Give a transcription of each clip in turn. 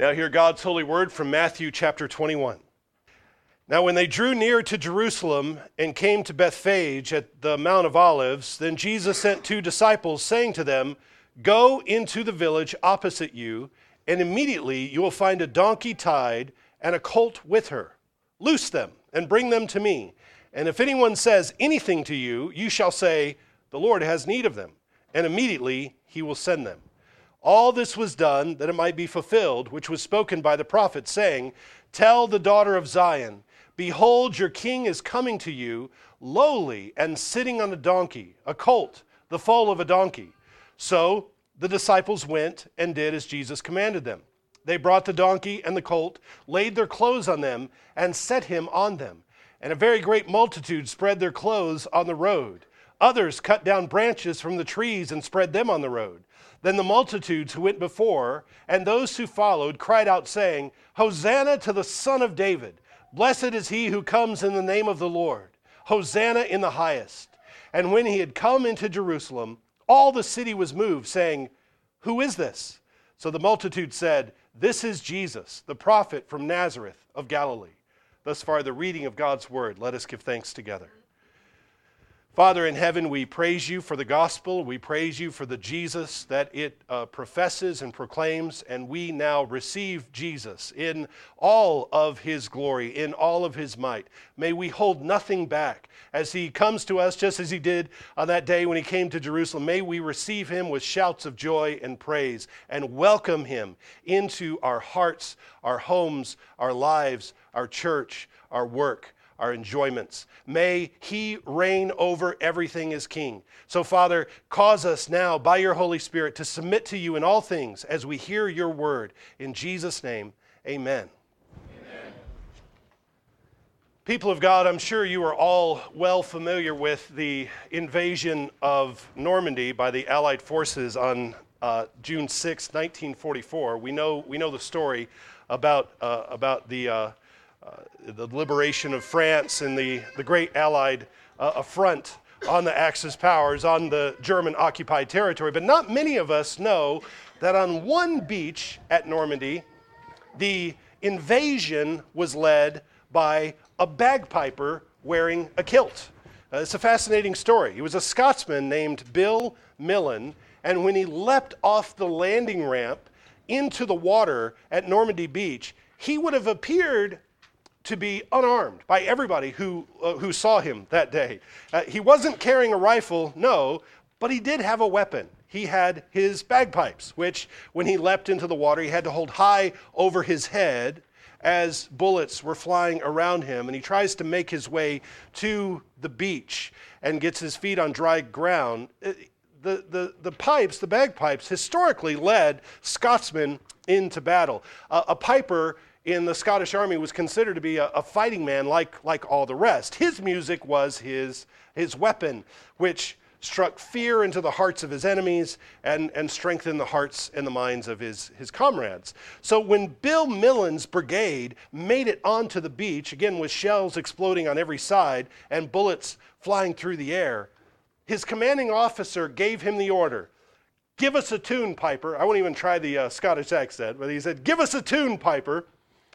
Now, hear God's holy word from Matthew chapter 21. Now, when they drew near to Jerusalem and came to Bethphage at the Mount of Olives, then Jesus sent two disciples, saying to them, Go into the village opposite you, and immediately you will find a donkey tied and a colt with her. Loose them and bring them to me. And if anyone says anything to you, you shall say, The Lord has need of them. And immediately he will send them. All this was done that it might be fulfilled, which was spoken by the prophet, saying, Tell the daughter of Zion, Behold, your king is coming to you, lowly and sitting on a donkey, a colt, the foal of a donkey. So the disciples went and did as Jesus commanded them. They brought the donkey and the colt, laid their clothes on them, and set him on them. And a very great multitude spread their clothes on the road. Others cut down branches from the trees and spread them on the road. Then the multitudes who went before and those who followed cried out, saying, Hosanna to the Son of David! Blessed is he who comes in the name of the Lord! Hosanna in the highest! And when he had come into Jerusalem, all the city was moved, saying, Who is this? So the multitude said, This is Jesus, the prophet from Nazareth of Galilee. Thus far, the reading of God's word. Let us give thanks together. Father in heaven, we praise you for the gospel. We praise you for the Jesus that it uh, professes and proclaims. And we now receive Jesus in all of his glory, in all of his might. May we hold nothing back as he comes to us, just as he did on that day when he came to Jerusalem. May we receive him with shouts of joy and praise and welcome him into our hearts, our homes, our lives, our church, our work our enjoyments. May He reign over everything as King. So, Father, cause us now by your Holy Spirit to submit to you in all things as we hear your word. In Jesus' name, amen. amen. People of God, I'm sure you are all well familiar with the invasion of Normandy by the Allied forces on uh, June 6, 1944. We know, we know the story about, uh, about the. Uh, the liberation of France and the, the great Allied uh, affront on the Axis powers on the German occupied territory. But not many of us know that on one beach at Normandy, the invasion was led by a bagpiper wearing a kilt. Uh, it's a fascinating story. He was a Scotsman named Bill Millin, and when he leapt off the landing ramp into the water at Normandy Beach, he would have appeared to be unarmed by everybody who, uh, who saw him that day. Uh, he wasn't carrying a rifle, no, but he did have a weapon. He had his bagpipes, which, when he leapt into the water, he had to hold high over his head as bullets were flying around him. And he tries to make his way to the beach and gets his feet on dry ground. Uh, the, the, the pipes, the bagpipes, historically led Scotsmen into battle. Uh, a piper in the Scottish army was considered to be a, a, fighting man like, like all the rest. His music was his, his weapon, which struck fear into the hearts of his enemies and, and strengthened the hearts and the minds of his, his comrades. So when Bill Millin's brigade made it onto the beach, again with shells exploding on every side and bullets flying through the air, his commanding officer gave him the order Give us a tune, Piper. I won't even try the uh, Scottish accent, but he said, Give us a tune, Piper.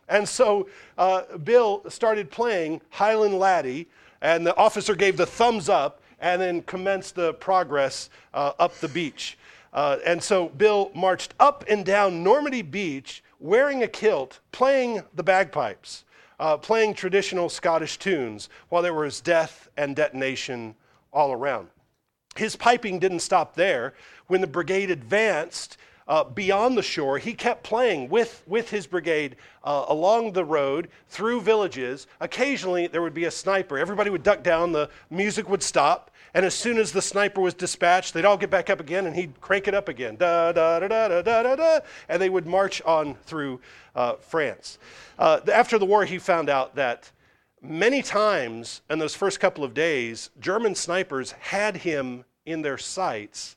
And so uh, Bill started playing Highland Laddie, and the officer gave the thumbs up and then commenced the progress uh, up the beach. Uh, and so Bill marched up and down Normandy Beach wearing a kilt, playing the bagpipes, uh, playing traditional Scottish tunes while there was death and detonation all around. His piping didn't stop there. When the brigade advanced, uh, beyond the shore, he kept playing with, with his brigade uh, along the road through villages. Occasionally, there would be a sniper. Everybody would duck down, the music would stop, and as soon as the sniper was dispatched, they'd all get back up again and he'd crank it up again. Da, da, da, da, da, da, da, and they would march on through uh, France. Uh, after the war, he found out that many times in those first couple of days, German snipers had him in their sights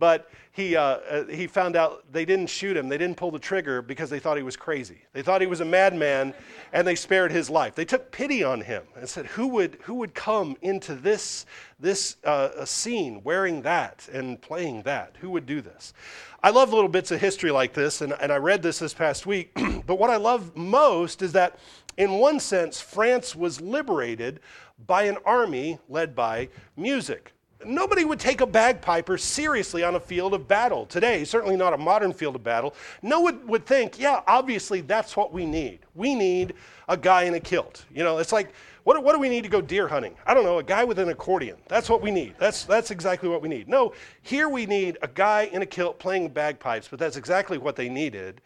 but he, uh, uh, he found out they didn't shoot him. They didn't pull the trigger because they thought he was crazy. They thought he was a madman, and they spared his life. They took pity on him and said, Who would, who would come into this, this uh, scene wearing that and playing that? Who would do this? I love little bits of history like this, and, and I read this this past week. but what I love most is that, in one sense, France was liberated by an army led by music. Nobody would take a bagpiper seriously on a field of battle today, certainly not a modern field of battle. No one would think, yeah, obviously that's what we need. We need a guy in a kilt. You know, it's like, what, what do we need to go deer hunting? I don't know, a guy with an accordion. That's what we need. That's, that's exactly what we need. No, here we need a guy in a kilt playing bagpipes, but that's exactly what they needed.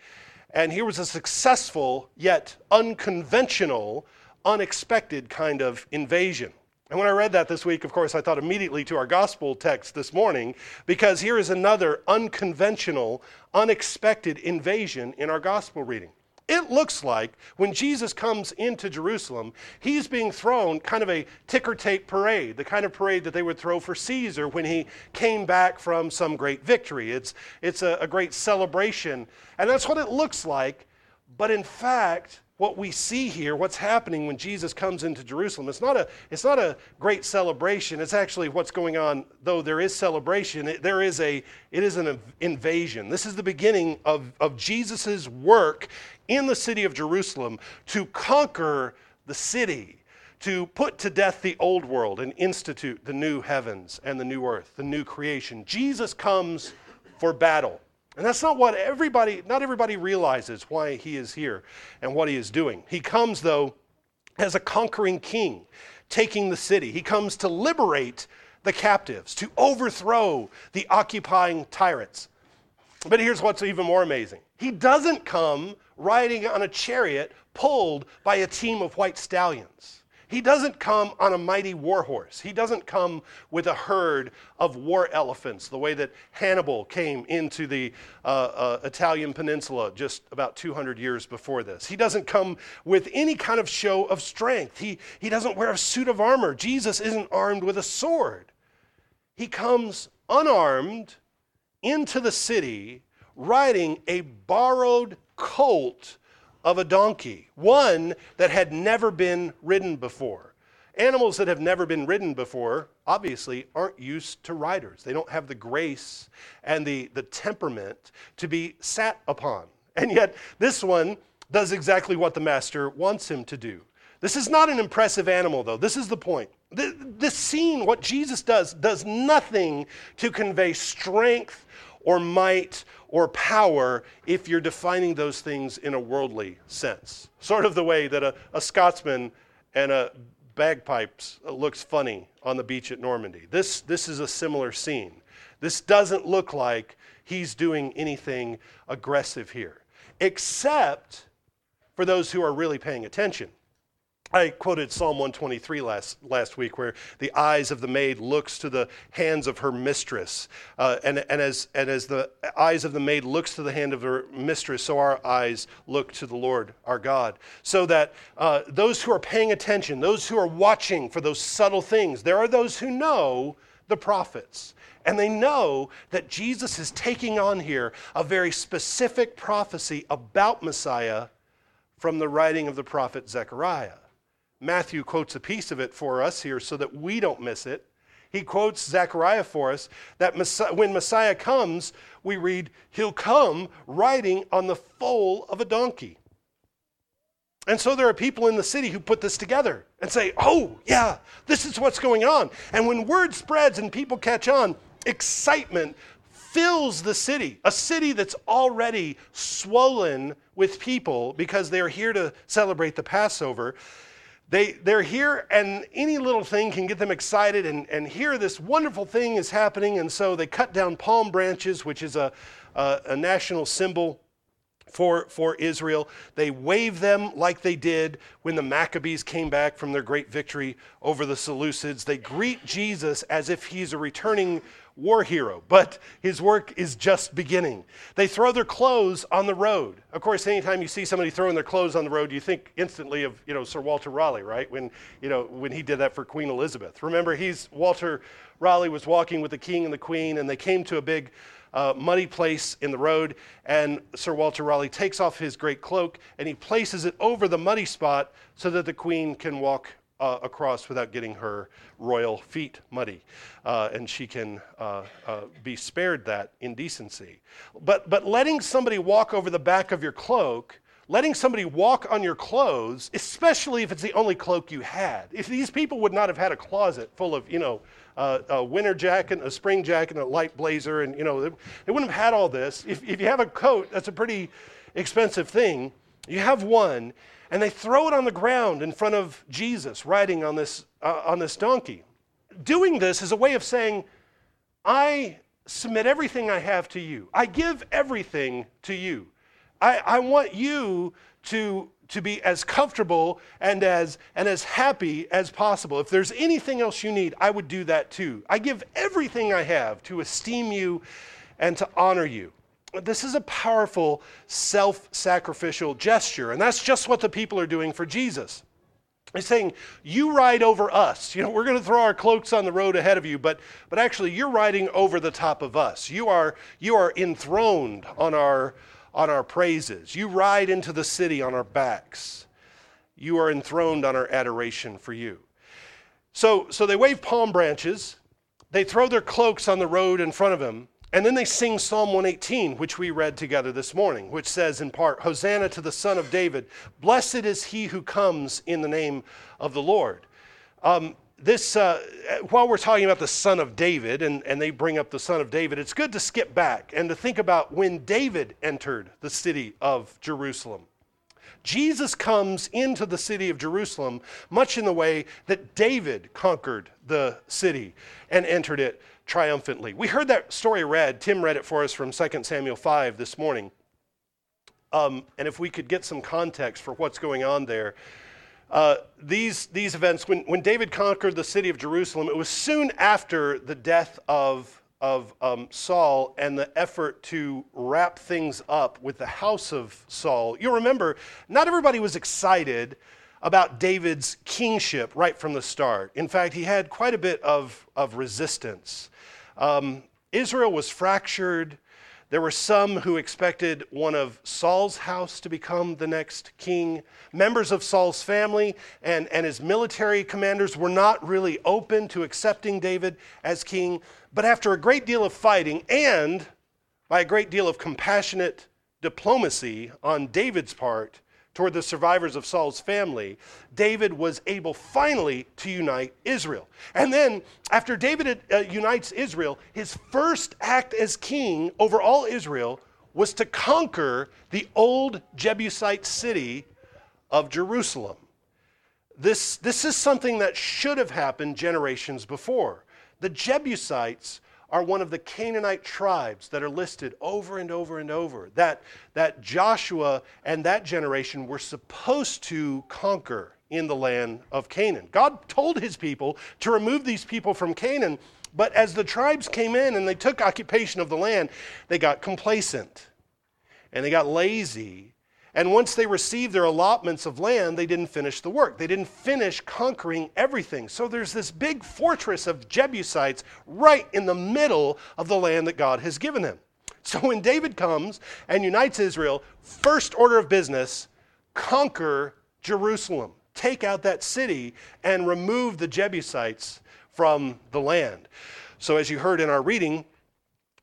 And here was a successful, yet unconventional, unexpected kind of invasion. And when I read that this week, of course, I thought immediately to our gospel text this morning, because here is another unconventional, unexpected invasion in our gospel reading. It looks like when Jesus comes into Jerusalem, he's being thrown kind of a ticker tape parade, the kind of parade that they would throw for Caesar when he came back from some great victory. It's, it's a, a great celebration, and that's what it looks like. But in fact, what we see here, what's happening when Jesus comes into Jerusalem, it's not a, it's not a great celebration. It's actually what's going on, though there is celebration, it, there is a, it is an invasion. This is the beginning of, of Jesus' work in the city of Jerusalem to conquer the city, to put to death the old world and institute the new heavens and the new earth, the new creation. Jesus comes for battle. And that's not what everybody, not everybody realizes why he is here and what he is doing. He comes, though, as a conquering king, taking the city. He comes to liberate the captives, to overthrow the occupying tyrants. But here's what's even more amazing he doesn't come riding on a chariot pulled by a team of white stallions. He doesn't come on a mighty war horse. He doesn't come with a herd of war elephants, the way that Hannibal came into the uh, uh, Italian peninsula just about 200 years before this. He doesn't come with any kind of show of strength. He, he doesn't wear a suit of armor. Jesus isn't armed with a sword. He comes unarmed into the city riding a borrowed colt of a donkey, one that had never been ridden before. Animals that have never been ridden before obviously aren't used to riders. They don't have the grace and the, the temperament to be sat upon. And yet, this one does exactly what the master wants him to do. This is not an impressive animal, though. This is the point. This scene, what Jesus does, does nothing to convey strength or might or power if you're defining those things in a worldly sense. Sort of the way that a, a Scotsman and a bagpipes uh, looks funny on the beach at Normandy. This, this is a similar scene. This doesn't look like he's doing anything aggressive here, except for those who are really paying attention. I quoted Psalm 123 last, last week, where the eyes of the maid looks to the hands of her mistress. Uh, and, and, as, and as the eyes of the maid looks to the hand of her mistress, so our eyes look to the Lord our God. So that uh, those who are paying attention, those who are watching for those subtle things, there are those who know the prophets. And they know that Jesus is taking on here a very specific prophecy about Messiah from the writing of the prophet Zechariah. Matthew quotes a piece of it for us here so that we don't miss it. He quotes Zechariah for us that when Messiah comes, we read, He'll come riding on the foal of a donkey. And so there are people in the city who put this together and say, Oh, yeah, this is what's going on. And when word spreads and people catch on, excitement fills the city, a city that's already swollen with people because they're here to celebrate the Passover. They, they're here, and any little thing can get them excited, and, and here this wonderful thing is happening. And so they cut down palm branches, which is a, a, a national symbol for, for Israel. They wave them like they did when the Maccabees came back from their great victory over the Seleucids. They greet Jesus as if he's a returning war hero, but his work is just beginning. They throw their clothes on the road. Of course, anytime you see somebody throwing their clothes on the road, you think instantly of, you know, Sir Walter Raleigh, right? When, you know, when he did that for Queen Elizabeth. Remember, he's Walter Raleigh was walking with the king and the queen, and they came to a big uh, muddy place in the road, and Sir Walter Raleigh takes off his great cloak and he places it over the muddy spot so that the queen can walk uh, across without getting her royal feet muddy, uh, and she can uh, uh, be spared that indecency. But, but letting somebody walk over the back of your cloak, letting somebody walk on your clothes, especially if it's the only cloak you had, if these people would not have had a closet full of, you know, uh, a winter jacket, a spring jacket, and a light blazer, and you know they, they wouldn't have had all this. If, if you have a coat, that's a pretty expensive thing. You have one, and they throw it on the ground in front of Jesus riding on this, uh, on this donkey. Doing this is a way of saying, I submit everything I have to you. I give everything to you. I, I want you to, to be as comfortable and as, and as happy as possible. If there's anything else you need, I would do that too. I give everything I have to esteem you and to honor you this is a powerful self sacrificial gesture. And that's just what the people are doing for Jesus. They're saying, You ride over us. You know, we're going to throw our cloaks on the road ahead of you, but, but actually, you're riding over the top of us. You are, you are enthroned on our, on our praises. You ride into the city on our backs. You are enthroned on our adoration for you. So, so they wave palm branches. They throw their cloaks on the road in front of him. And then they sing Psalm 118, which we read together this morning, which says in part, Hosanna to the Son of David. Blessed is he who comes in the name of the Lord. Um, this, uh, while we're talking about the Son of David, and, and they bring up the Son of David, it's good to skip back and to think about when David entered the city of Jerusalem. Jesus comes into the city of Jerusalem much in the way that David conquered the city and entered it triumphantly. We heard that story read. Tim read it for us from 2 Samuel 5 this morning. Um, and if we could get some context for what's going on there. Uh, these, these events, when, when David conquered the city of Jerusalem, it was soon after the death of, of um, Saul and the effort to wrap things up with the house of Saul. You'll remember, not everybody was excited about David's kingship right from the start. In fact, he had quite a bit of, of resistance. Um, Israel was fractured. There were some who expected one of Saul's house to become the next king. Members of Saul's family and, and his military commanders were not really open to accepting David as king. But after a great deal of fighting and by a great deal of compassionate diplomacy on David's part, toward the survivors of Saul's family, David was able finally to unite Israel. And then, after David uh, unites Israel, his first act as king over all Israel was to conquer the old Jebusite city of Jerusalem. This, this is something that should have happened generations before. The Jebusites are one of the Canaanite tribes that are listed over and over and over that, that Joshua and that generation were supposed to conquer in the land of Canaan. God told his people to remove these people from Canaan, but as the tribes came in and they took occupation of the land, they got complacent and they got lazy and once they received their allotments of land, they didn't finish the work. They didn't finish conquering everything. So there's this big fortress of Jebusites right in the middle of the land that God has given them. So when David comes and unites Israel, first order of business, conquer Jerusalem. Take out that city and remove the Jebusites from the land. So, as you heard in our reading,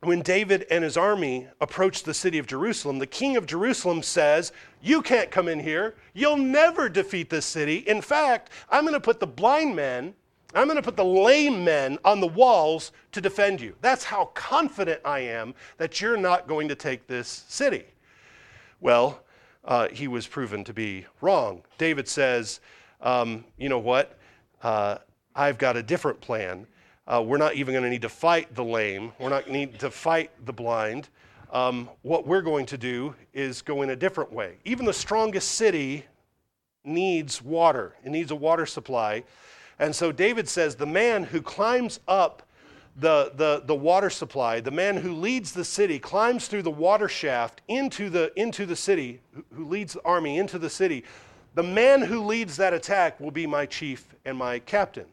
when David and his army approached the city of Jerusalem, the king of Jerusalem says, You can't come in here. You'll never defeat this city. In fact, I'm going to put the blind men, I'm going to put the lame men on the walls to defend you. That's how confident I am that you're not going to take this city. Well, uh, he was proven to be wrong. David says, um, You know what? Uh, I've got a different plan. Uh, we're not even going to need to fight the lame. We're not need to fight the blind. um, what we're going to do is go in a different way. Even the strongest city needs water, it needs a water supply. And so David says, The man who climbs up the, the, the water supply, the man who leads the city, climbs through the water shaft into the, into the city, who, leads the army into the city, the man who leads that attack will be my chief and my captain.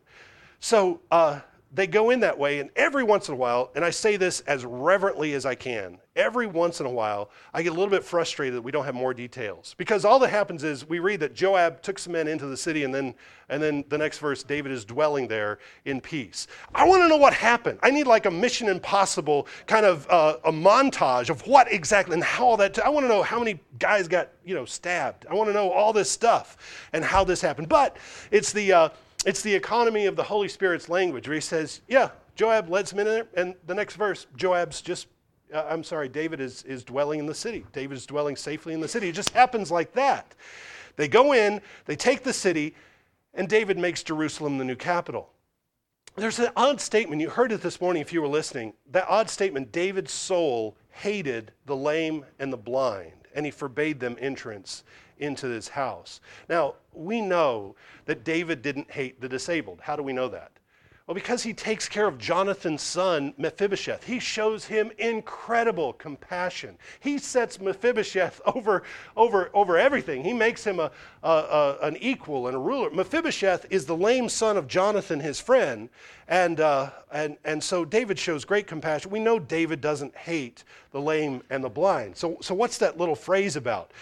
So uh, they go in that way, and every once in a while, and I say this as reverently as I can, every once in a while, I get a little bit frustrated that we don't have more details. Because all that happens is we read that Joab took some men into the city, and then, and then the next verse, David is dwelling there in peace. I want to know what happened. I need like a Mission Impossible kind of uh, a montage of what exactly and how all that. T- I want to know how many guys got you know stabbed. I want to know all this stuff and how this happened. But it's the uh, it's the economy of the Holy Spirit's language where he says, Yeah, Joab led some in there. And the next verse, Joab's just, uh, I'm sorry, David is, is dwelling in the city. David is dwelling safely in the city. It just happens like that. They go in, they take the city, and David makes Jerusalem the new capital. There's an odd statement. You heard it this morning if you were listening. That odd statement David's soul hated the lame and the blind, and he forbade them entrance into his house. Now, we know that David didn't hate the disabled. How do we know that? Well, because he takes care of Jonathan's son, Mephibosheth. He shows him incredible compassion. He sets Mephibosheth over, over, over everything. He makes him a, a, a, an equal and a ruler. Mephibosheth is the lame son of Jonathan, his friend. And, uh, and, and so David shows great compassion. We know David doesn't hate the lame and the blind. So, so what's that little phrase about?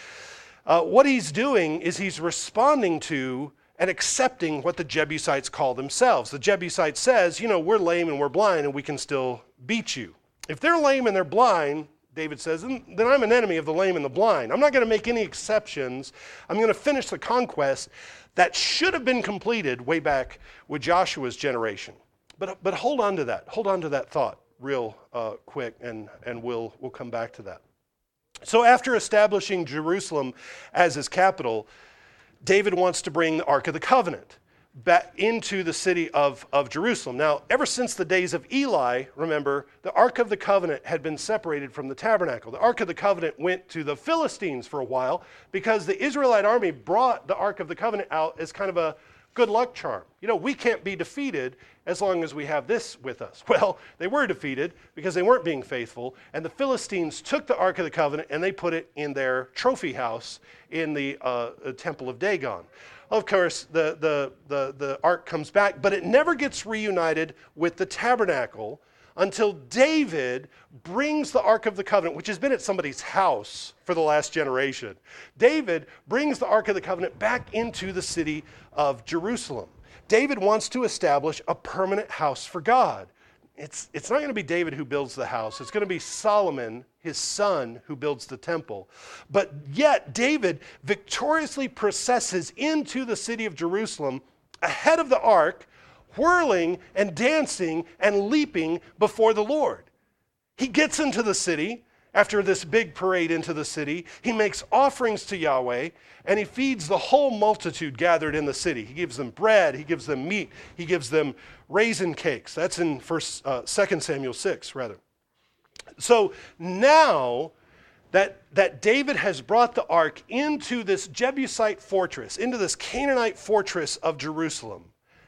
Uh, what he's doing is he's responding to and accepting what the Jebusites call themselves. The Jebusite says, you know, we're lame and we're blind and we can still beat you. If they're lame and they're blind, David says, then I'm an enemy of the lame and the blind. I'm not going to make any exceptions. I'm going to finish the conquest that should have been completed way back with Joshua's generation. But, but hold on to that. Hold on to that thought real uh, quick, and, and we'll, we'll come back to that. So, after establishing Jerusalem as his capital, David wants to bring the Ark of the Covenant back into the city of, of Jerusalem. Now, ever since the days of Eli, remember, the Ark of the Covenant had been separated from the tabernacle. The Ark of the Covenant went to the Philistines for a while because the Israelite army brought the Ark of the Covenant out as kind of a good luck charm. You know, we can't be defeated as long as we have this with us. Well, they were defeated because they weren't being faithful, and the Philistines took the Ark of the Covenant and they put it in their trophy house in the uh, Temple of Dagon. Of course, the, the, the, the ark comes back, but it never gets reunited with the tabernacle until David brings the Ark of the Covenant, which has been at somebody's house for the last generation. David brings the Ark of the Covenant back into the city of Jerusalem. David wants to establish a permanent house for God. It's, it's not going to be David who builds the house, it's going to be Solomon, his son, who builds the temple. But yet, David victoriously processes into the city of Jerusalem ahead of the ark whirling and dancing and leaping before the Lord. He gets into the city after this big parade into the city. He makes offerings to Yahweh and he feeds the whole multitude gathered in the city. He gives them bread, he gives them meat, he gives them raisin cakes. That's in first, uh, 2 Samuel 6, rather. So now that, that David has brought the ark into this Jebusite fortress, into this Canaanite fortress of Jerusalem,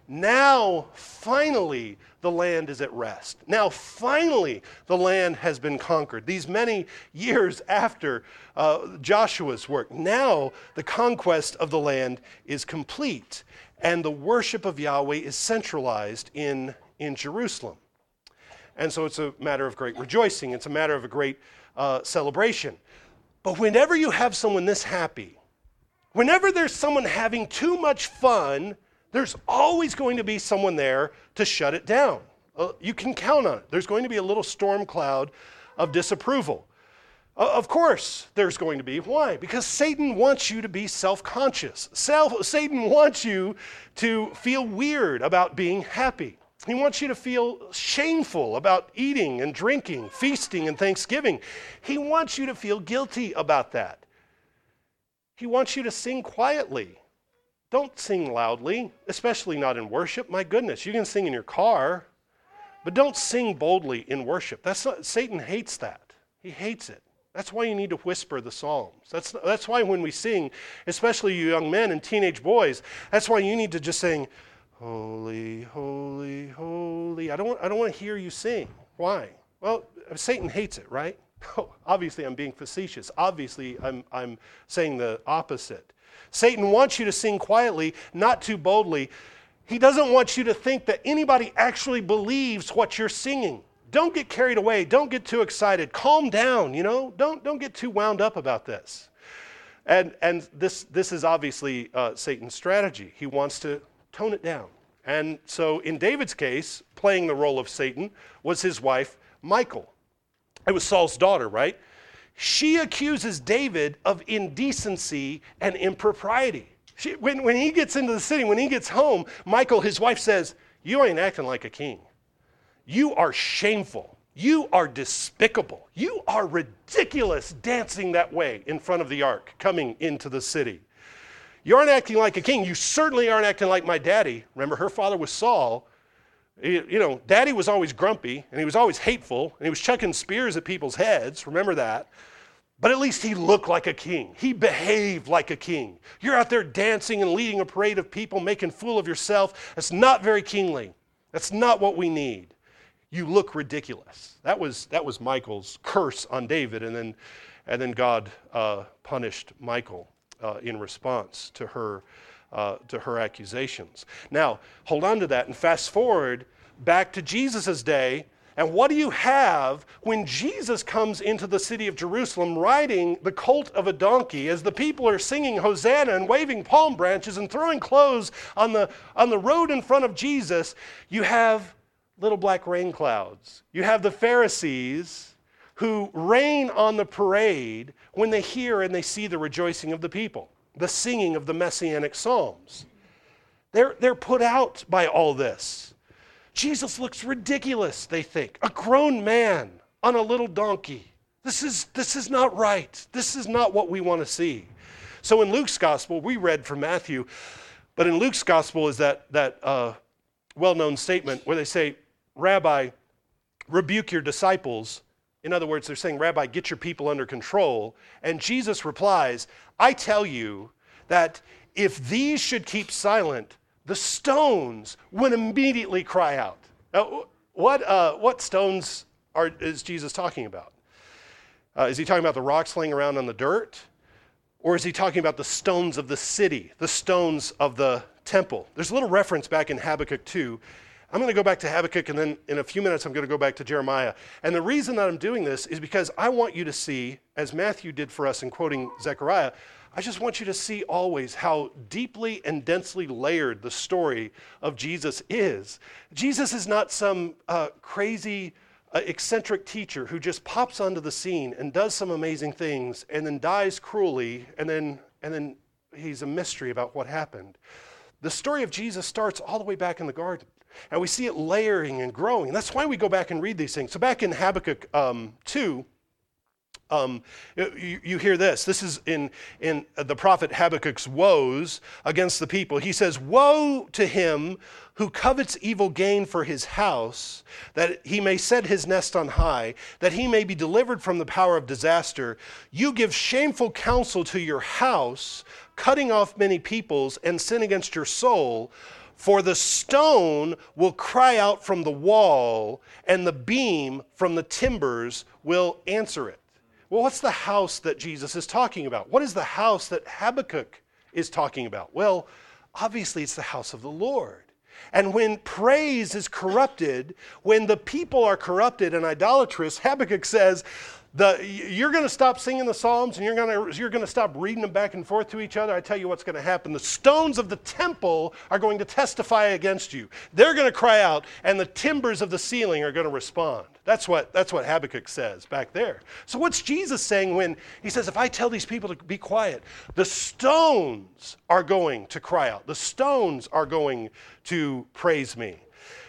now, finally, the land is at rest. Now, finally, the land has been conquered. These many years after uh, Joshua's work, now the conquest of the land is complete, and the worship of Yahweh is centralized in, in Jerusalem. And so it's a matter of great rejoicing, it's a matter of a great uh, celebration. But whenever you have someone this happy, whenever there's someone having too much fun, there's always going to be someone there to shut it down. Uh, you can count on it. There's going to be a little storm cloud of disapproval. Uh, of course, there's going to be. Why? Because Satan wants you to be self conscious. Satan wants you to feel weird about being happy. He wants you to feel shameful about eating and drinking, feasting and thanksgiving. He wants you to feel guilty about that. He wants you to sing quietly don't sing loudly, especially not in worship. My goodness, you can sing in your car, but don't sing boldly in worship. That's not, Satan hates that. He hates it. That's why you need to whisper the Psalms. That's, that's why when we sing, especially you young men and teenage boys, that's why you need to just sing, Holy, holy, holy. I don't, I don't want to hear you sing. Why? Well, Satan hates it, right? Obviously, I'm being facetious. Obviously, I'm, I'm saying the opposite. Satan wants you to sing quietly, not too boldly. He doesn't want you to think that anybody actually believes what you're singing don't get carried away. Don't get too excited. Calm down, you know? Don't, don't get too wound up about this. And, and this, this is obviously uh, Satan's strategy. He wants to tone it down. And so in David's case, playing the role of Satan was his wife, Michal. It was Saul's daughter, right? She accuses David of indecency and impropriety. She, when, when he gets into the city, when he gets home, Michael, his wife, says, You ain't acting like a king. You are shameful. You are despicable. You are ridiculous dancing that way in front of the ark coming into the city. You aren't acting like a king. You certainly aren't acting like my daddy. Remember, her father was Saul. You know, daddy was always grumpy and he was always hateful and he was chucking spears at people's heads. Remember that. But at least he looked like a king. He behaved like a king. You're out there dancing and leading a parade of people, making fool of yourself. That's not very kingly. That's not what we need you look ridiculous. That was, that was Michal's curse on David, and then, and then God uh, punished Michael uh, in response to her, uh, to her accusations. Now, hold on to that and fast forward back to Jesus' day. And what do you have when Jesus comes into the city of Jerusalem riding the colt of a donkey as the people are singing Hosanna and waving palm branches and throwing clothes on the, on the road in front of Jesus? You have little black rain clouds. You have the Pharisees who rain on the parade when they hear and they see the rejoicing of the people, the singing of the messianic psalms. They're, they're put out by all this. Jesus looks ridiculous, they think. A grown man on a little donkey. This is, this is not right. This is not what we want to see. So in Luke's gospel, we read from Matthew, but in Luke's gospel is that, that uh, well known statement where they say, Rabbi, rebuke your disciples. In other words, they're saying, Rabbi, get your people under control. And Jesus replies, I tell you that if these should keep silent, the stones would immediately cry out. Now, what, uh, what stones are, is Jesus talking about? Uh, is he talking about the rocks laying around on the dirt? Or is he talking about the stones of the city, the stones of the temple? There's a little reference back in Habakkuk 2 I'm going to go back to Habakkuk, and then in a few minutes, I'm going to go back to Jeremiah. And the reason that I'm doing this is because I want you to see, as Matthew did for us in quoting Zechariah, I just want you to see always how deeply and densely layered the story of Jesus is. Jesus is not some uh, crazy, uh, eccentric teacher who just pops onto the scene and does some amazing things and then dies cruelly, and then, and then he's a mystery about what happened. The story of Jesus starts all the way back in the garden. And we see it layering and growing. That's why we go back and read these things. So back in Habakkuk um, 2, um, you, you, hear this. This is in, in the prophet Habakkuk's woes against the people. He says, Woe to him who covets evil gain for his house, that he may set his nest on high, that he may be delivered from the power of disaster. You give shameful counsel to your house, cutting off many peoples, and sin against your soul. For the stone will cry out from the wall, and the beam from the timbers will answer it. Well, what's the house that Jesus is talking about? What is the house that Habakkuk is talking about? Well, obviously, it's the house of the Lord. And when praise is corrupted, when the people are corrupted and idolatrous, Habakkuk says, the, you're going to stop singing the Psalms and you're going to you're to stop reading them back and forth to each other. I tell you what's going to happen. The stones of the temple are going to testify against you. They're going to cry out, and the timbers of the ceiling are going to respond. That's what, that's what Habakkuk says back there. So, what's Jesus saying when he says, If I tell these people to be quiet, the stones are going to cry out, the stones are going to praise me?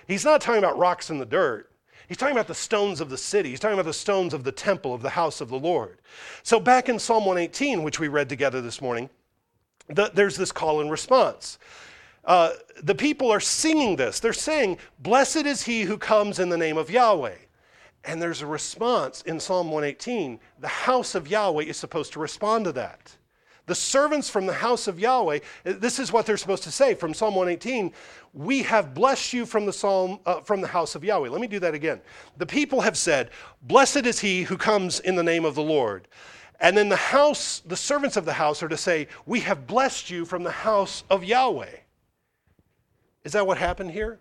He's not talking about rocks in the dirt. He's talking about the stones of the city. He's talking about the stones of the temple, of the house of the Lord. So, back in Psalm 118, which we read together this morning, the, there's this call and response. Uh, the people are singing this. They're saying, Blessed is he who comes in the name of Yahweh. And there's a response in Psalm 118. The house of Yahweh is supposed to respond to that. The servants from the house of Yahweh, this is what they're supposed to say from Psalm 118 We have blessed you from the, psalm, uh, from the house of Yahweh. Let me do that again. The people have said, Blessed is he who comes in the name of the Lord. And then the house, the servants of the house are to say, We have blessed you from the house of Yahweh. Is that what happened here?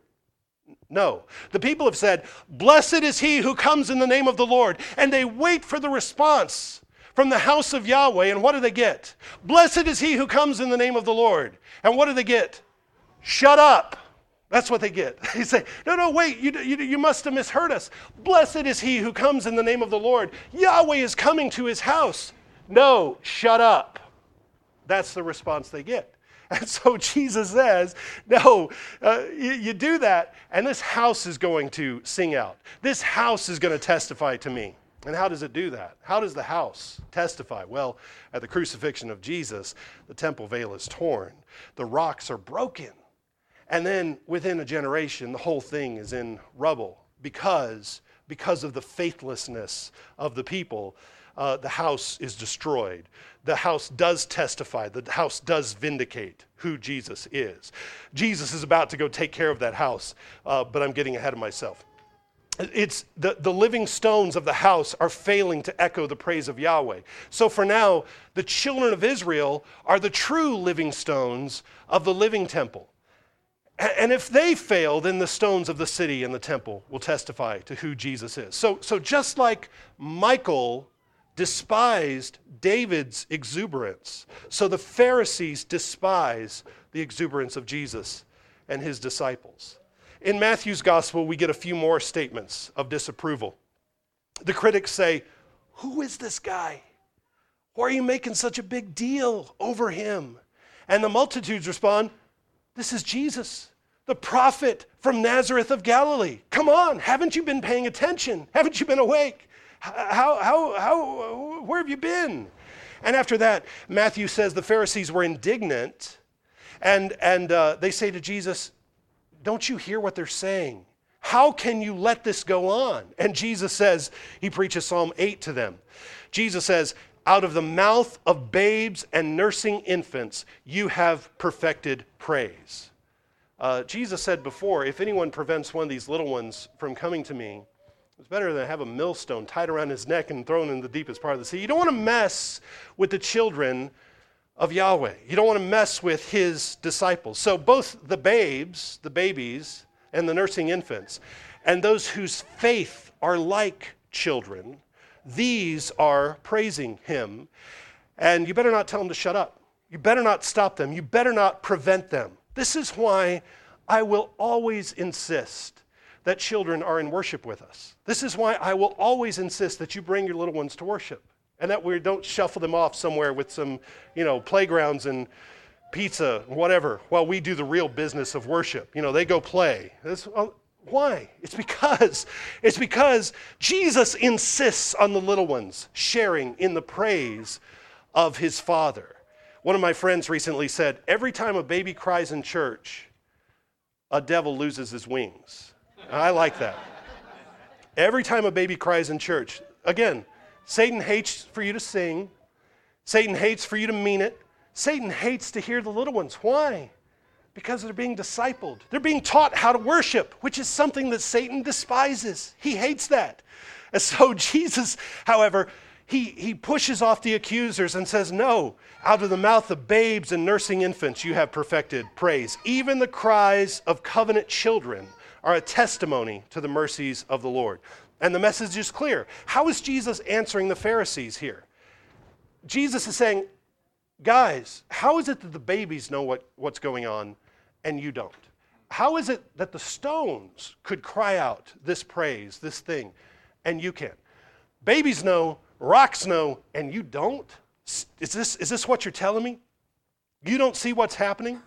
No. The people have said, Blessed is he who comes in the name of the Lord. And they wait for the response from the house of Yahweh. And what do they get? Blessed is he who comes in the name of the Lord. And what do they get? Shut up. That's what they get. They say, No, no, wait, you, you, you must have misheard us. Blessed is he who comes in the name of the Lord. Yahweh is coming to his house. No, shut up. That's the response they get. And so Jesus says, No, uh, you, you do that, and this house is going to sing out. This house is going to testify to me. And how does it do that? How does the house testify? Well, at the crucifixion of Jesus, the temple veil is torn, the rocks are broken. And then within a generation, the whole thing is in rubble because, because of the faithlessness of the people. Uh, the house is destroyed. The house does testify, the house does vindicate who Jesus is. Jesus is about to go take care of that house, uh, but I'm getting ahead of myself it's the, the living stones of the house are failing to echo the praise of Yahweh. So for now, the children of Israel are the true living stones of the living temple. And if they fail, then the stones of the city and the temple will testify to who Jesus is. So, so just like Michael despised David's exuberance, so the Pharisees despise the exuberance of Jesus and his disciples. In Matthew's gospel, we get a few more statements of disapproval. The critics say, Who is this guy? Why are you making such a big deal over him? And the multitudes respond, This is Jesus, the prophet from Nazareth of Galilee. Come on, haven't you been paying attention? Haven't you been awake? How, how, how, where have you been? And after that, Matthew says the Pharisees were indignant and, and uh, they say to Jesus, don't you hear what they're saying? How can you let this go on? And Jesus says, He preaches Psalm 8 to them. Jesus says, Out of the mouth of babes and nursing infants, you have perfected praise. Uh, Jesus said before, If anyone prevents one of these little ones from coming to me, it's better than have a millstone tied around his neck and thrown in the deepest part of the sea. You don't want to mess with the children of Yahweh. You don't want to mess with his disciples. So both the babes, the babies, and the nursing infants, and those whose faith are like children, these are praising him. And you better not tell them to shut up. You better not stop them. You better not prevent them. This is why I will always insist that children are in worship with us. This is why I will always insist that you bring your little ones to worship and that we don't shuffle them off somewhere with some, you know, playgrounds and pizza, whatever, while we do the real business of worship. You know, they go play. That's, well, uh, why? It's because it's because Jesus insists on the little ones sharing in the praise of his Father. One of my friends recently said, "Every time a baby cries in church, a devil loses his wings." I like that. Every time a baby cries in church, again, Satan hates for you to sing. Satan hates for you to mean it. Satan hates to hear the little ones. Why? Because they're being discipled. They're being taught how to worship, which is something that Satan despises. He hates that. And so Jesus, however, he, he pushes off the accusers and says, No, out of the mouth of babes and nursing infants you have perfected praise. Even the cries of covenant children are a testimony to the mercies of the Lord. And the message is clear. How is Jesus answering the Pharisees here? Jesus is saying, guys, how is it that the babies know what, what's going on and you don't? How is it that the stones could cry out this praise, this thing, and you can't? Babies know, rocks know, and you don't? Is this, is this what you're telling me? You don't see what's happening?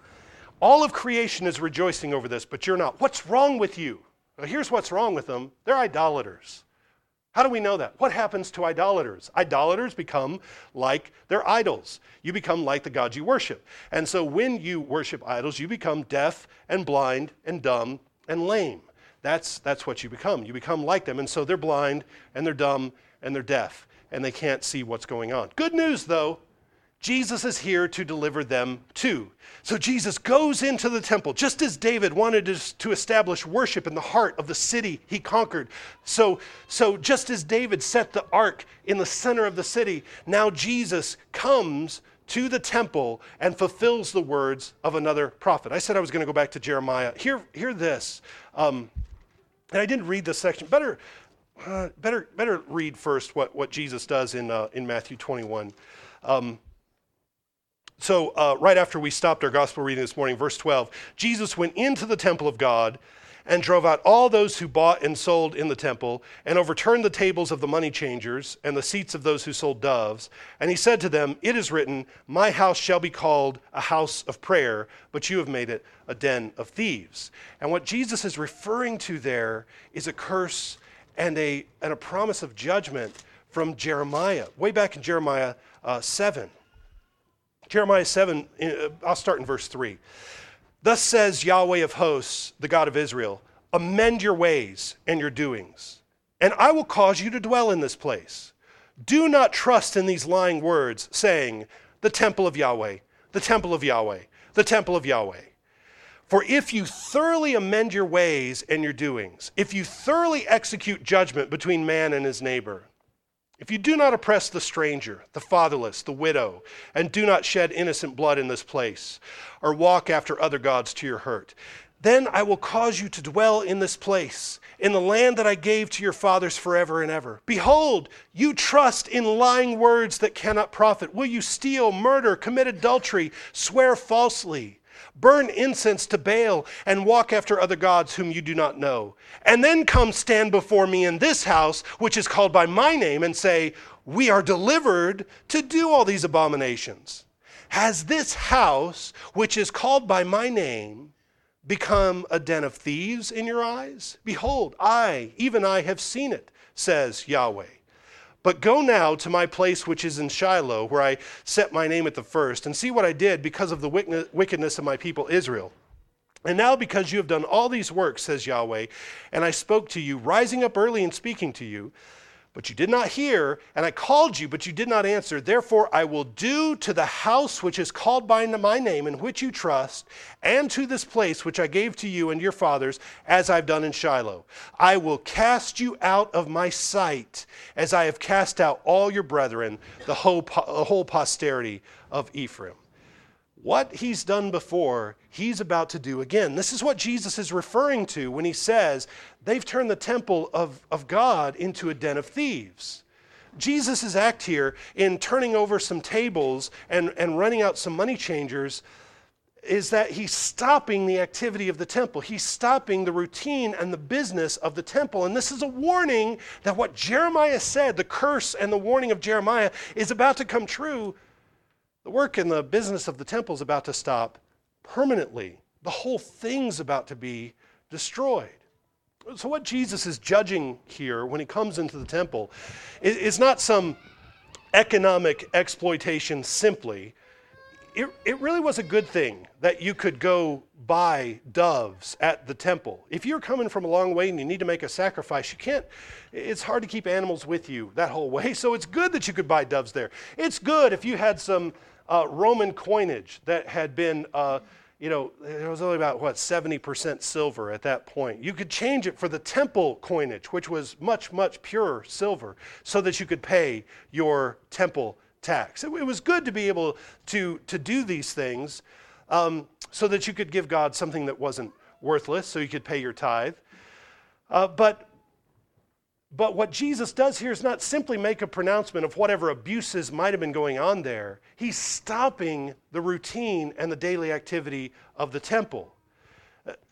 All of creation is rejoicing over this, but you're not. What's wrong with you? Well, here's what's wrong with them they're idolaters. How do we know that? What happens to idolaters? Idolaters become like their idols. You become like the gods you worship. And so when you worship idols, you become deaf and blind and dumb and lame. that's, that's what you become. You become like them. And so they're blind and they're dumb and they're deaf and they can't see what's going on. Good news, though, Jesus is here to deliver them too. So Jesus goes into the temple, just as David wanted to, establish worship in the heart of the city he conquered. So, so just as David set the ark in the center of the city, now Jesus comes to the temple and fulfills the words of another prophet. I said I was going to go back to Jeremiah. Hear, hear this. Um, and I didn't read this section. Better, uh, better, better read first what, what Jesus does in, uh, in Matthew 21. Um, so, uh, right after we stopped our gospel reading this morning, verse 12, Jesus went into the temple of God and drove out all those who bought and sold in the temple and overturned the tables of the money changers and the seats of those who sold doves. And he said to them, It is written, My house shall be called a house of prayer, but you have made it a den of thieves. And what Jesus is referring to there is a curse and a, and a promise of judgment from Jeremiah, way back in Jeremiah uh, 7. Jeremiah 7, uh, I'll start in verse 3. Thus says Yahweh of hosts, the God of Israel Amend your ways and your doings, and I will cause you to dwell in this place. Do not trust in these lying words, saying, The temple of Yahweh, the temple of Yahweh, the temple of Yahweh. For if you thoroughly amend your ways and your doings, if you thoroughly execute judgment between man and his neighbor, if you do not oppress the stranger, the fatherless, the widow, and do not shed innocent blood in this place, or walk after other gods to your hurt, then I will cause you to dwell in this place, in the land that I gave to your fathers forever and ever. Behold, you trust in lying words that cannot profit. Will you steal, murder, commit adultery, swear falsely? Burn incense to Baal, and walk after other gods whom you do not know. And then come stand before me in this house, which is called by my name, and say, We are delivered to do all these abominations. Has this house, which is called by my name, become a den of thieves in your eyes? Behold, I, even I, have seen it, says Yahweh. But go now to my place which is in Shiloh, where I set my name at the first, and see what I did because of the wickedness of my people Israel. And now, because you have done all these works, says Yahweh, and I spoke to you, rising up early and speaking to you, but you did not hear, and I called you, but you did not answer. Therefore, I will do to the house which is called by my name, in which you trust, and to this place which I gave to you and your fathers, as I've done in Shiloh. I will cast you out of my sight, as I have cast out all your brethren, the whole, the whole posterity of Ephraim. What he's done before, he's about to do again. This is what Jesus is referring to when he says they've turned the temple of, of God into a den of thieves. Jesus' act here in turning over some tables and, and running out some money changers is that he's stopping the activity of the temple. He's stopping the routine and the business of the temple. And this is a warning that what Jeremiah said, the curse and the warning of Jeremiah, is about to come true the work and the business of the temple is about to stop permanently. The whole thing's about to be destroyed. So, what Jesus is judging here when he comes into the temple is not some economic exploitation simply. It, it really was a good thing that you could go buy doves at the temple. If you're coming from a long way and you need to make a sacrifice, you can't, it's hard to keep animals with you that whole way. So it's good that you could buy doves there. It's good if you had some uh, Roman coinage that had been, uh, you know, it was only about, what, 70% silver at that point. You could change it for the temple coinage, which was much, much purer silver, so that you could pay your temple tax. It, it was good to be able to, to do these things um, so that you could give God something that wasn't worthless, so you could pay your tithe. Uh, but but what Jesus does here is not simply make a pronouncement of whatever abuses might have been going on there. He's stopping the routine and the daily activity of the temple.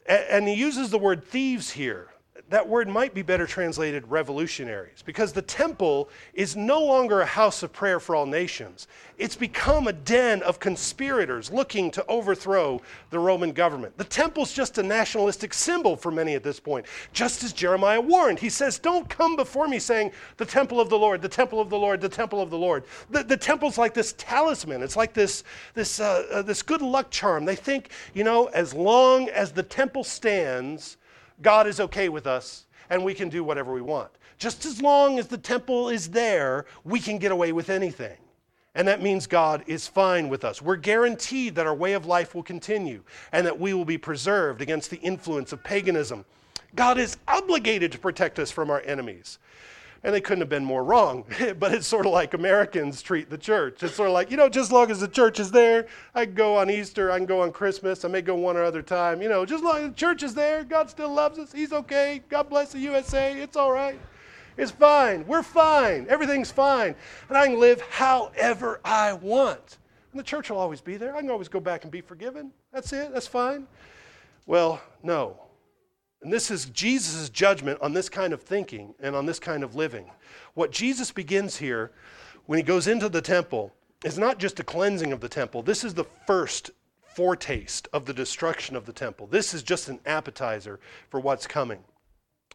And he uses the word thieves here that word might be better translated revolutionaries because the temple is no longer a house of prayer for all nations. It's become a den of conspirators looking to overthrow the Roman government. The temple's just a nationalistic symbol for many at this point, just as Jeremiah warned. He says, Don't come before me saying, The temple of the Lord, the temple of the Lord, the temple of the Lord. The, the temple's like this talisman, it's like this, this, uh, uh, this good luck charm. They think, you know, as long as the temple stands, God is okay with us and we can do whatever we want. Just as long as the temple is there, we can get away with anything. And that means God is fine with us. We're guaranteed that our way of life will continue and that we will be preserved against the influence of paganism. God is obligated to protect us from our enemies. And they couldn't have been more wrong. but it's sort of like Americans treat the church. It's sort of like, you know, just as long as the church is there, I can go on Easter, I can go on Christmas, I may go one or other time. You know, just as long as the church is there, God still loves us. He's okay. God bless the USA. It's all right. It's fine. We're fine. Everything's fine. And I can live however I want. And the church will always be there. I can always go back and be forgiven. That's it. That's fine. Well, no. And this is Jesus' judgment on this kind of thinking and on this kind of living. What Jesus begins here when he goes into the temple is not just a cleansing of the temple, this is the first foretaste of the destruction of the temple. This is just an appetizer for what's coming.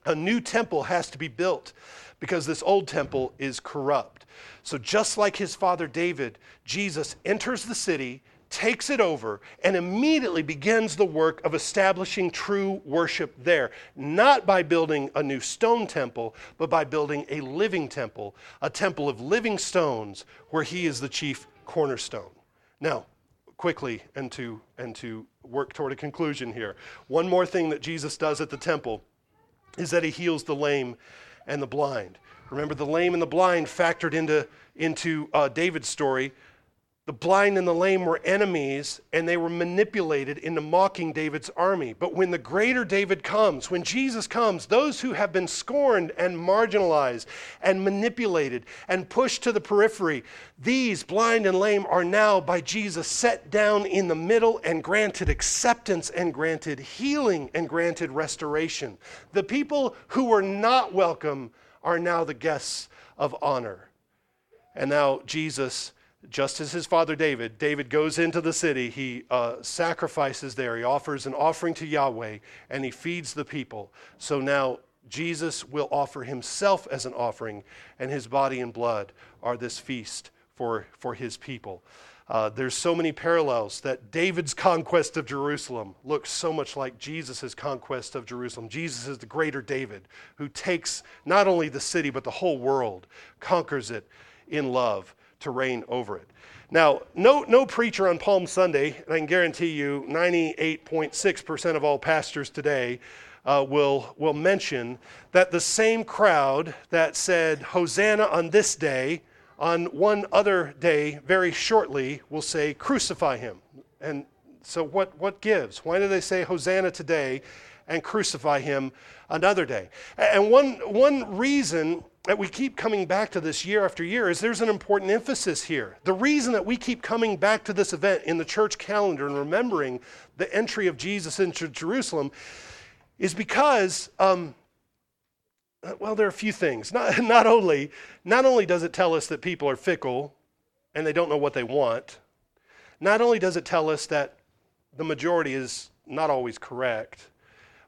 A new temple has to be built because this old temple is corrupt. So, just like his father David, Jesus enters the city takes it over and immediately begins the work of establishing true worship there, not by building a new stone temple, but by building a living temple, a temple of living stones where he is the chief cornerstone. Now, quickly and to and to work toward a conclusion here. One more thing that Jesus does at the temple is that he heals the lame and the blind. Remember, the lame and the blind factored into, into uh, David's story the blind and the lame were enemies, and they were manipulated into mocking David's army. But when the greater David comes, when Jesus comes, those who have been scorned and marginalized and manipulated and pushed to the periphery, these blind and lame are now by Jesus set down in the middle and granted acceptance and granted healing and granted restoration. The people who were not welcome are now the guests of honor. And now Jesus just as his father David, David goes into the city, he uh, sacrifices there, he offers an offering to Yahweh, and he feeds the people. So now Jesus will offer himself as an offering, and his body and blood are this feast for, for his people. Uh, there's so many parallels that David's conquest of Jerusalem looks so much like Jesus' conquest of Jerusalem. Jesus is the greater David who takes not only the city, but the whole world, conquers it in love to reign over it. Now, no, no preacher on Palm Sunday, and I can guarantee you 98.6% of all pastors today uh, will, will mention that the same crowd that said, Hosanna on this day, on one other day, very shortly, will say, Crucify him. And so, what, what gives? Why do they say Hosanna today and crucify him another day? And one, one reason that we keep coming back to this year after year is there's an important emphasis here. The reason that we keep coming back to this event in the church calendar and remembering the entry of Jesus into Jerusalem is because, um, well, there are a few things. Not, not, only, not only does it tell us that people are fickle and they don't know what they want, not only does it tell us that the majority is not always correct,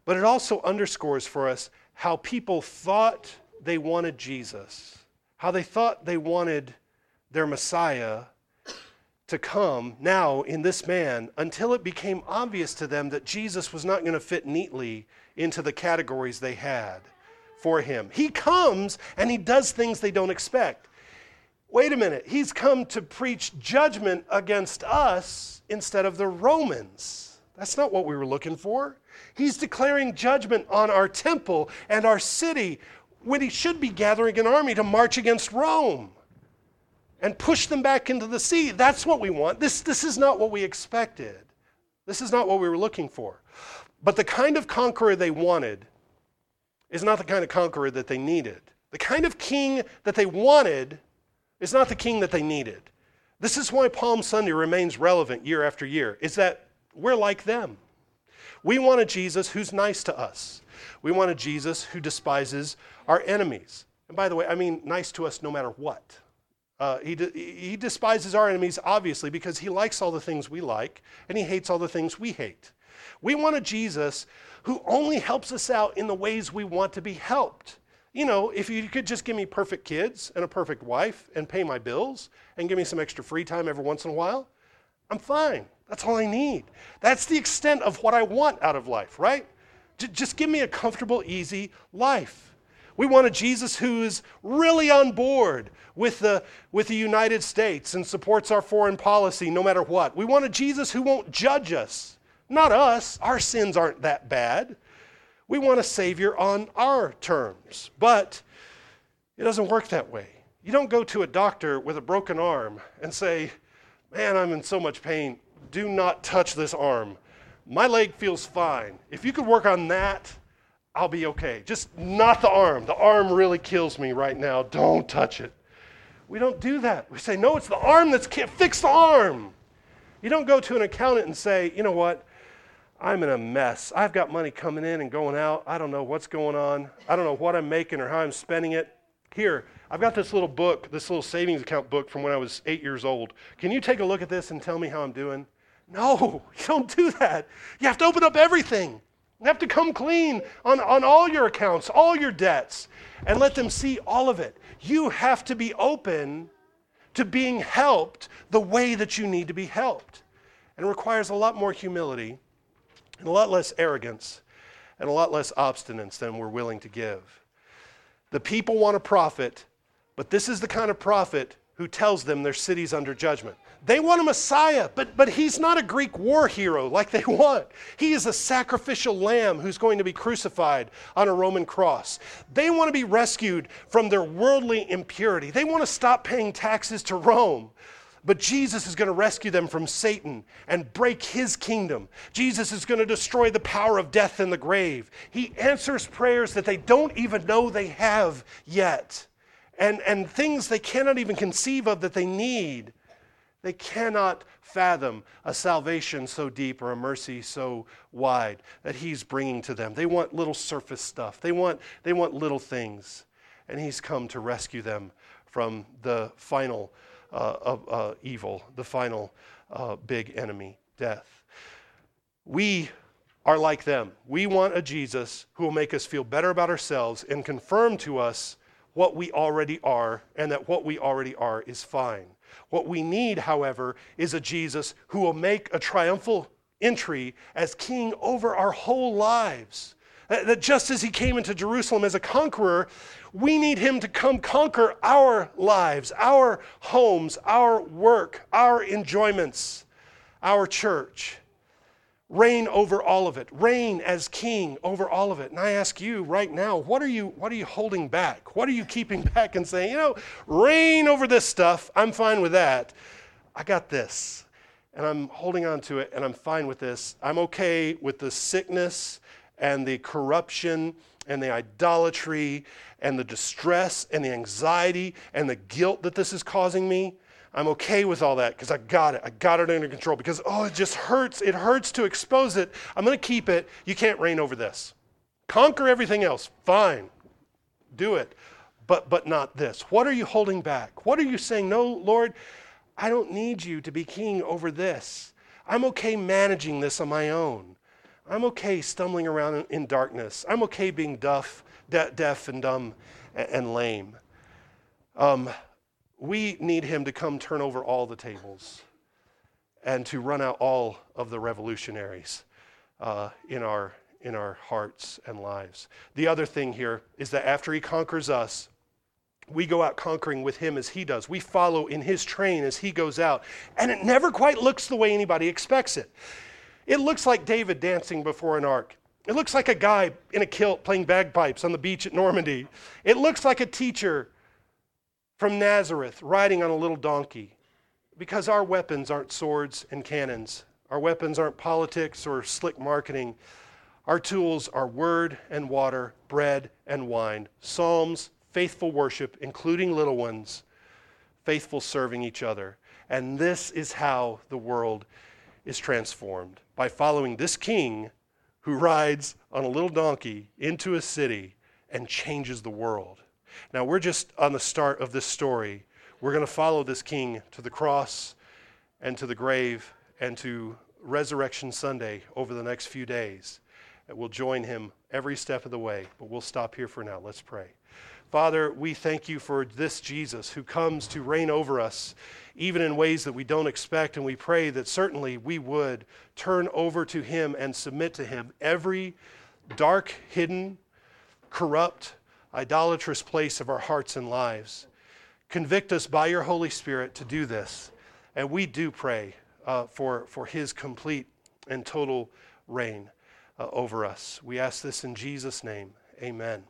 but it also underscores for us how people thought they wanted Jesus, how they thought they wanted their Messiah to come now in this man until it became obvious to them that Jesus was not going to fit neatly into the categories they had for him. He comes and he does things they don't expect. Wait a minute, he's come to preach judgment against us instead of the Romans. That's not what we were looking for. He's declaring judgment on our temple and our city when he should be gathering an army to march against Rome and push them back into the sea. That's what we want. This, this is not what we expected. This is not what we were looking for. But the kind of conqueror they wanted is not the kind of conqueror that they needed. The kind of king that they wanted is not the king that they needed. This is why Palm Sunday remains relevant year after year, is that we're like them. We want a Jesus who's nice to us. We want a Jesus who despises our enemies. And by the way, I mean nice to us no matter what. Uh, he, de- he despises our enemies, obviously, because he likes all the things we like and he hates all the things we hate. We want a Jesus who only helps us out in the ways we want to be helped. You know, if you could just give me perfect kids and a perfect wife and pay my bills and give me some extra free time every once in a while, I'm fine. That's all I need. That's the extent of what I want out of life, right? J- just give me a comfortable, easy life. We want a Jesus who is really on board with the, with the United States and supports our foreign policy no matter what. We want a Jesus who won't judge us, not us. Our sins aren't that bad. We want a Savior on our terms. But it doesn't work that way. You don't go to a doctor with a broken arm and say, Man, I'm in so much pain. Do not touch this arm. My leg feels fine. If you could work on that, I'll be okay. Just not the arm. The arm really kills me right now. Don't touch it. We don't do that. We say, no, it's the arm that's can't fix the arm. You don't go to an accountant and say, you know what? I'm in a mess. I've got money coming in and going out. I don't know what's going on. I don't know what I'm making or how I'm spending it. Here, I've got this little book, this little savings account book from when I was eight years old. Can you take a look at this and tell me how I'm doing? No, you don't do that. You have to open up everything. You have to come clean on, on all your accounts, all your debts, and let them see all of it. You have to be open to being helped the way that you need to be helped. And it requires a lot more humility and a lot less arrogance and a lot less obstinance than we're willing to give. The people want a prophet, but this is the kind of prophet who tells them their city's under judgment. They want a Messiah, but, but he's not a Greek war hero like they want. He is a sacrificial lamb who's going to be crucified on a Roman cross. They want to be rescued from their worldly impurity. They want to stop paying taxes to Rome. But Jesus is going to rescue them from Satan and break his kingdom. Jesus is going to destroy the power of death in the grave. He answers prayers that they don't even know they have yet and, and things they cannot even conceive of that they need. They cannot fathom a salvation so deep or a mercy so wide that He's bringing to them. They want little surface stuff, they want, they want little things. And He's come to rescue them from the final uh, uh, evil, the final uh, big enemy, death. We are like them. We want a Jesus who will make us feel better about ourselves and confirm to us what we already are and that what we already are is fine. What we need, however, is a Jesus who will make a triumphal entry as king over our whole lives. That just as he came into Jerusalem as a conqueror, we need him to come conquer our lives, our homes, our work, our enjoyments, our church reign over all of it. Reign as king over all of it. And i ask you right now what are you what are you holding back? What are you keeping back and saying you know reign over this stuff. I'm fine with that. I got this. And i'm holding on to it and i'm fine with this. I'm okay with the sickness and the corruption and the idolatry and the distress and the anxiety and the guilt that this is causing me I'm okay with all that because I got it. I got it under control because, oh, it just hurts. It hurts to expose it. I'm going to keep it. You can't reign over this. Conquer everything else. Fine. Do it. But, but not this. What are you holding back? What are you saying? No, Lord, I don't need you to be king over this. I'm okay managing this on my own. I'm okay stumbling around in, darkness. I'm okay being deaf, de- deaf and dumb and, and lame. Um, we need him to come turn over all the tables and to run out all of the revolutionaries uh, in, our, in our hearts and lives. The other thing here is that after he conquers us, we go out conquering with him as he does. We follow in his train as he goes out. And it never quite looks the way anybody expects it. It looks like David dancing before an ark. It looks like a guy in a kilt playing bagpipes on the beach at Normandy. It looks like a teacher from Nazareth riding on a little donkey because our weapons aren't swords and cannons. Our weapons aren't politics or slick marketing. Our tools are word and water, bread and wine, psalms, faithful worship, including little ones, faithful serving each other. And this is how the world is transformed by following this king who rides on a little donkey into a city and changes the world. Now, we're just on the start of this story. We're going to follow this king to the cross and to the grave and to Resurrection Sunday over the next few days. We'll join him every step of the way, but we'll stop here for now. Let's pray. Father, we thank you for this Jesus who comes to reign over us, even in ways that we don't expect. And we pray that certainly we would turn over to him and submit to him every dark, hidden, corrupt, idolatrous place of our hearts and lives. Convict us by your Holy Spirit to do this. And we do pray uh, for, for his complete and total reign uh, over us. We ask this in Jesus' name. Amen.